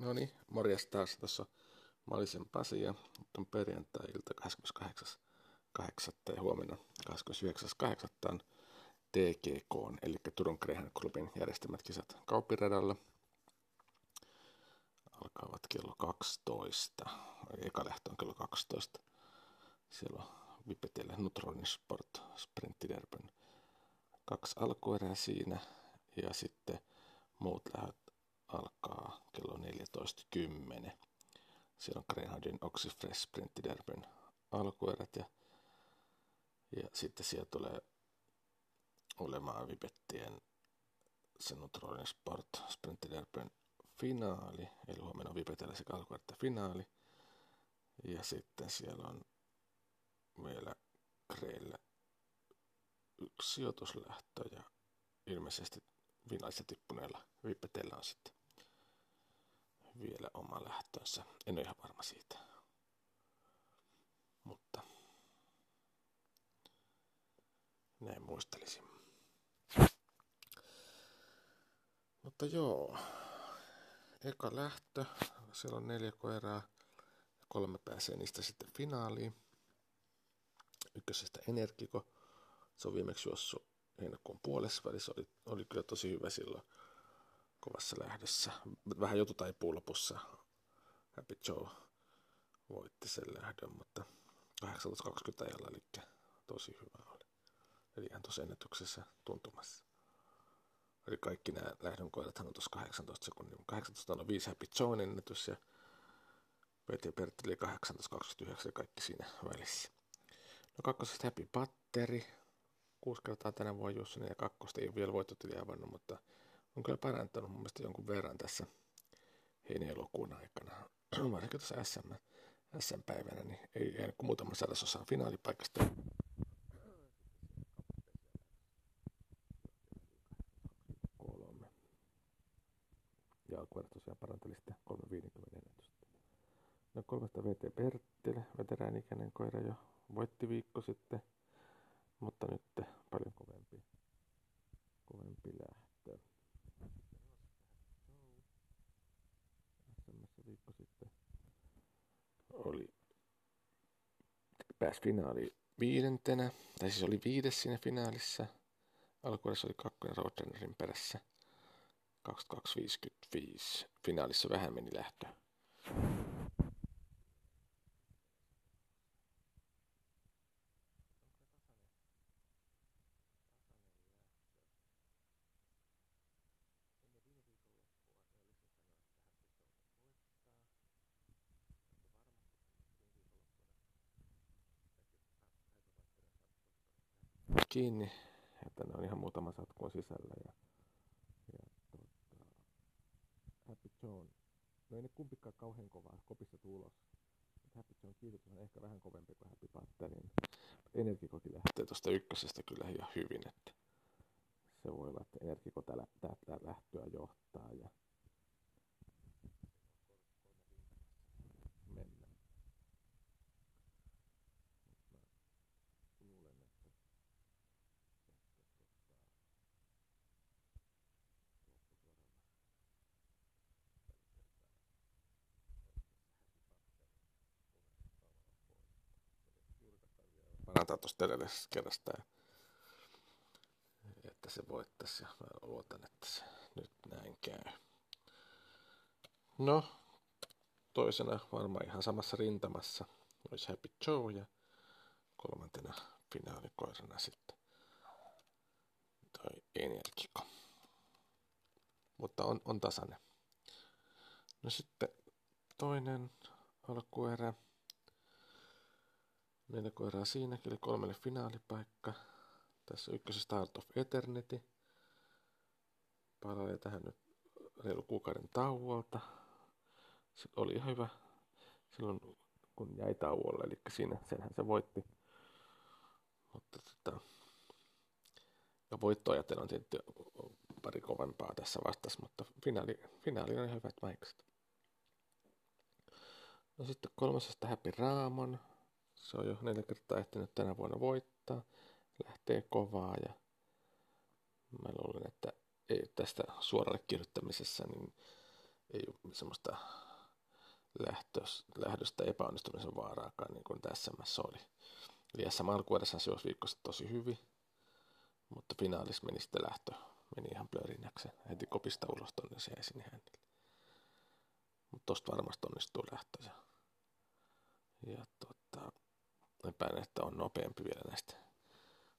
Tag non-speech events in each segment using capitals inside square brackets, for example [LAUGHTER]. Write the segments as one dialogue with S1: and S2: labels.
S1: No niin, morjes taas. Tuossa Malisen Pasi ja nyt on perjantai-ilta 28. ja huomenna 29.8. on TGK, eli Turun Greyhound Clubin järjestämät kisat Kauppiradalla. Alkaavat kello 12. Eka lähtö on kello 12. Siellä on Vipetelle Nutronin Sport Sprinttiderben kaksi alkuerää siinä ja sitten muut alkaa kello 14.10. Siellä on Greyhoundin Oxyfresh Sprinttiderben alkuerät ja, ja sitten siellä tulee olemaan Vipettien Senutronin Sport Sprinttiderben finaali, eli huomenna on Vipetellä sekä alkuerät finaali. Ja sitten siellä on vielä Greille yksi sijoituslähtö ja ilmeisesti finaalissa tippuneella Vipetellä on sitten vielä oma lähtönsä. En ole ihan varma siitä. Mutta näin muistelisin. Mutta joo, eka lähtö, siellä on neljä koiraa, kolme pääsee niistä sitten finaaliin. Ykkösestä Energiko, se on viimeksi juossut heinäkuun puolessa välissä, oli, oli kyllä tosi hyvä silloin kovassa lähdössä. Vähän jotu taipuu lopussa. Happy Joe voitti sen lähdön, mutta 18.20 ajalla, eli tosi hyvä oli. Eli ihan tuossa ennätyksessä tuntumassa. Eli kaikki nämä lähdön koirathan on tuossa 18 sekunnin. 18 on 5 Happy Joe ennätys ja Peti Pertti oli 18.29 ja kaikki siinä välissä. No kakkosesta Happy Patteri. Kuusi kertaa tänä vuonna Jussi ja kakkosta ei ole vielä voittotili avannut, mutta on kyllä parantanut mun mielestä jonkun verran tässä heinä-elokuun aikana. [CLEARS THROAT] Varsinkin tuossa SM, SM-päivänä, niin ei jäänyt kuin muutama sadasosa finaalipaikasta. Kolme. Ja alkuerät tosiaan paranteli sitä 350 ennätystä. No kolmesta VT Perttele, veteräänikäinen koira jo voitti viikko sitten, mutta nyt paljon kovempi, kovempi lähtö. Viikko sitten oli pääsi finaali viidentenä, tai siis oli viides siinä finaalissa. Alkuudessa oli kakkonen Roadrunnerin perässä 22.55. Finaalissa vähän meni lähtö. Kiinni, että ne on ihan muutama satkun sisällä. Ja, ja tota, Happy John, no ei ne kumpikaan kauhean kovaa kopissa tulos. Happy John kiitos on ehkä vähän kovempi kuin Happy Patter, niin Energikoti lähtee tuosta ykkösestä kyllä ihan hyvin, että se voi olla, että Energiko tällä, tällä lähtöä johtaa ja parantaa tuosta edellisestä kerrasta. Ja, että se voittaisi ja mä luotan, että se nyt näin käy. No, toisena varmaan ihan samassa rintamassa olisi Happy Joe ja kolmantena finaalikoirana sitten toi Energiko. Mutta on, on tasainen. No sitten toinen alkuerä. Neljä koiraa siinäkin, eli kolmelle finaalipaikka. Tässä ykkösessä Start of Eternity. Palailee tähän nyt reilu kuukauden tauolta. Se oli ihan hyvä silloin, kun jäi tauolle, eli siinä senhän se voitti. Mutta tota, ja voittoajat on tietysti pari kovempaa tässä vastassa, mutta finaali, finaali on hyvät maikset. No sitten kolmasesta Happy Raamon. Se on jo neljä kertaa ehtinyt tänä vuonna voittaa. Lähtee kovaa ja mä luulen, että ei tästä suoralle kirjoittamisessa, niin ei ole semmoista lähtös, lähdöstä epäonnistumisen vaaraakaan, niin kuin tässä oli. Eli SM alkuudessa se olisi viikossa tosi hyvin, mutta finaalissa meni sitten lähtö, meni ihan plörinäksi. Heti kopista ulos tonne se jäi sinne hänelle. Mutta tosta varmasti onnistuu lähtö. Ja, ja tota, epäilen, että on nopeampi vielä näistä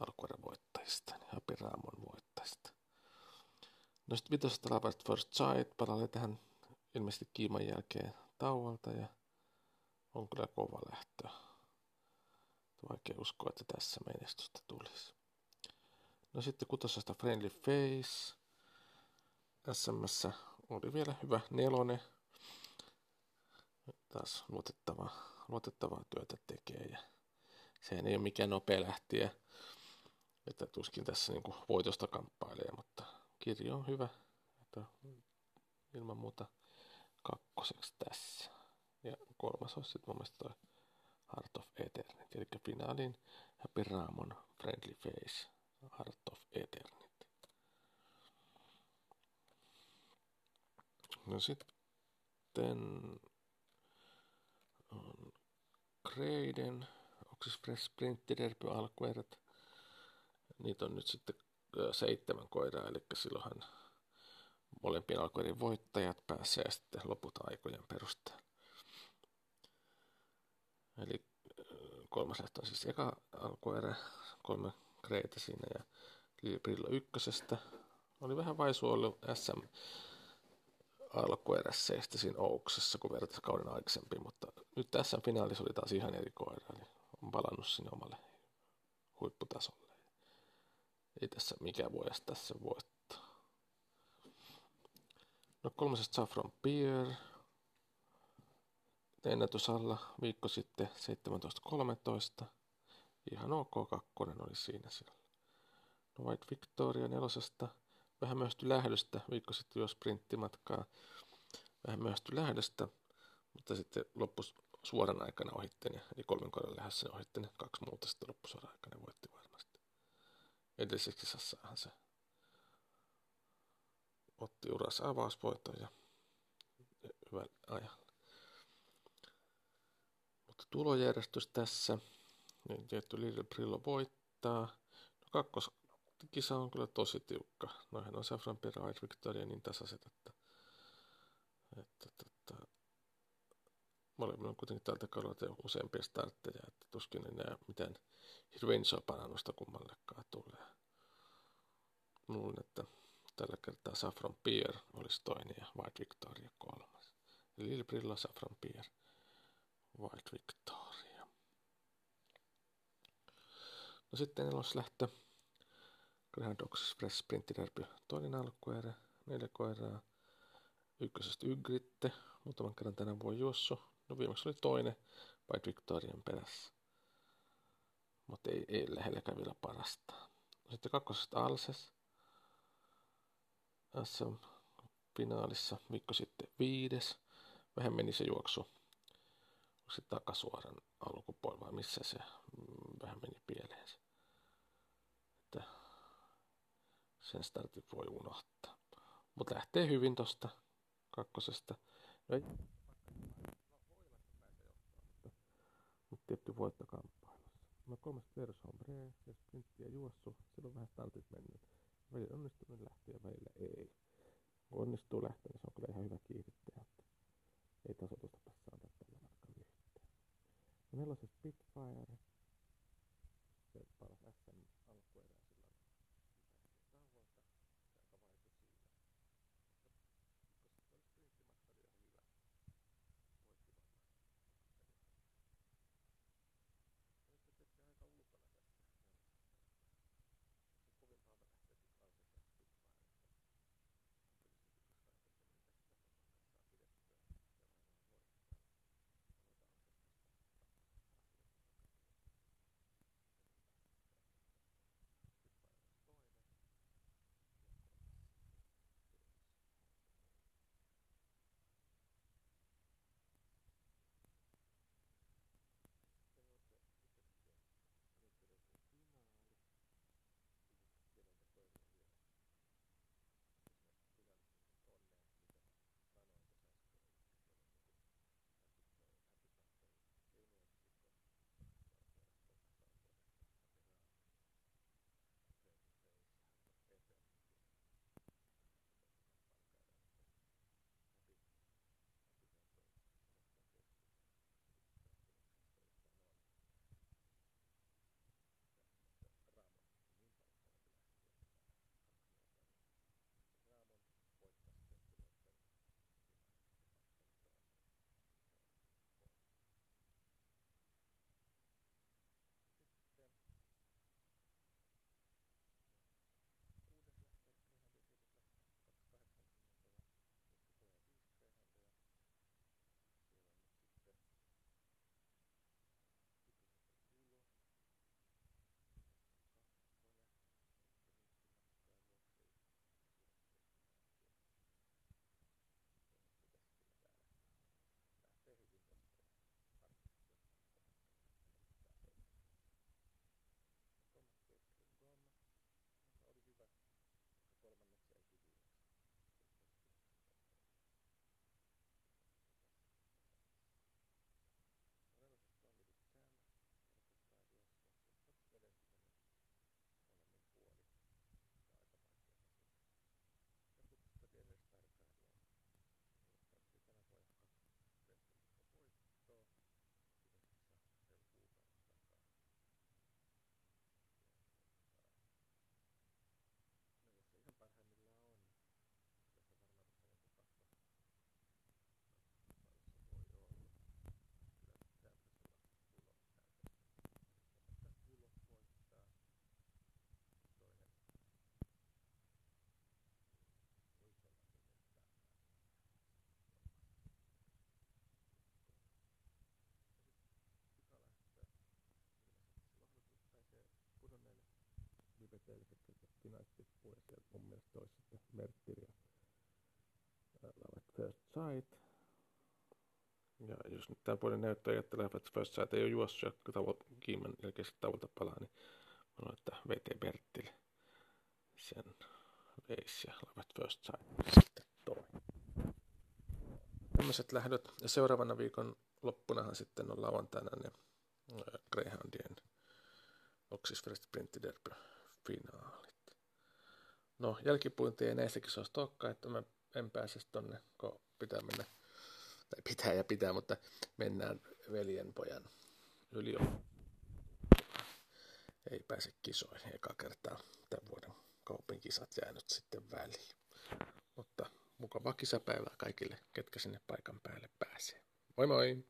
S1: alkuerän voittajista, niin Happy Raamon voittajista. No sitten vitosesta First Sight palailee tähän ilmeisesti kiiman jälkeen tauolta ja on kyllä kova lähtö. Vaikea uskoa, että tässä menestystä tulisi. No sitten kutosesta Friendly Face. SMS oli vielä hyvä nelonen. Taas luotettava, luotettavaa työtä tekee ja sehän ei ole mikään nopea lähtiä. Että tuskin tässä niin kuin voitosta kamppailee, mutta kirjo on hyvä. Että ilman muuta kakkoseksi tässä. Ja kolmas on sitten mun mielestä toi Heart of Eternity, eli finaalin Happy Ramon Friendly Face Heart of Eternity. No sitten on Kreiden, onko siis Fresh Sprint Derby alkuerät. Niitä on nyt sitten seitsemän koiraa, eli silloinhan molempien alkuerien voittajat pääsee sitten loput aikojen perusteella. Eli kolmas lähtö on siis eka alkuerä, kolme kreitä siinä ja Brillo ykkösestä. Oli vähän vaisu ollut SM alkuerässä ja siinä Ouksessa, kun vertaisi kauden aikaisempi, mutta nyt tässä finaalissa oli taas ihan eri koira, eli on palannut sinne omalle huipputasolle. Ei tässä mikä voi tässä voittaa. No kolmasesta Saffron Beer. Ennätys alla viikko sitten 17.13. Ihan ok kakkonen oli siinä siellä. No White Victoria nelosesta. Vähän myöhästy lähdöstä. Viikko sitten jo sprinttimatkaa. Vähän myöhästy lähdöstä. Mutta sitten loppus suoran aikana ohitteni. Eli kolmen kohdan lähdössä ohitteni. Kaksi muuta sitten loppusuoran aikana voitti varmasti. Edelliseksi kisassahan se otti urassa avausvoiton ja hyvän ajan. Mutta tulojärjestys tässä. Niin tietty Little Brillo voittaa. No kakkoskisa on kyllä tosi tiukka. Noihän on Safran Perä ja Victoria niin tasaiset, että, että, että molemmilla on kuitenkin tältä kaudelta jo useampia startteja, että tuskin enää mitään hirveän isoa parannusta kummallekaan tulee. Luulen, että tällä kertaa Safran Pier olisi toinen ja White Victoria kolmas. Lil Brilla, Safran Pier, White Victoria. No sitten lähtö. Graham Dogs Express Sprint Derby, toinen alkuerä, neljä koiraa. Ykkösestä Ygritte, muutaman kerran tänä vuonna juossu. No viimeksi oli toinen White Victorian perässä. Mutta ei, ei lähelläkään vielä parasta. Sitten kakkosesta Alses, SM-finaalissa viikko sitten viides. Vähän meni se juoksu. Onko se takasuoran alkupuolella vai missä se mm, vähän meni pieleen. Että sen startit voi unohtaa. Mutta lähtee hyvin tosta kakkosesta. No tietty voittokamppailussa. Mä kolmas Vers Hombre ja sprinttiä juossu. Vähän startit mennyt välillä onnistunut lähteä ja välillä ei. Kun onnistuu lähteä, niin se on kyllä ihan hyvä kiihdyttäjä. Ei tasoitusta päässä antaa tällä matkalla yhtään. Ja on se Spitfire. Se palasi ihanteelliseksi se pinaittippu ja mun mielestä olisi sitten Merttir ja Love First Sight. Ja jos nyt tämän puolen näyttää, että Love First Sight ei ole juossut ja tavo- kiimen jälkeen tavalta palaa, niin mä sanoin, että VT Bertil sen veisi ja Love First Sight sitten toi. Tämmöiset lähdöt. Ja seuraavana viikon loppunahan sitten on lauantaina ne Greyhoundien Oxisfirst Sprint Derby finaalit. No, jälkipuinti ei näissäkin saa stokkaa, että mä en pääse tonne, kun pitää mennä, tai pitää ja pitää, mutta mennään veljenpojan yli ei pääse kisoihin eka kertaa tämän vuoden kaupin kisat jäänyt sitten väliin. Mutta mukavaa kisapäivää kaikille, ketkä sinne paikan päälle pääsee. Moi moi!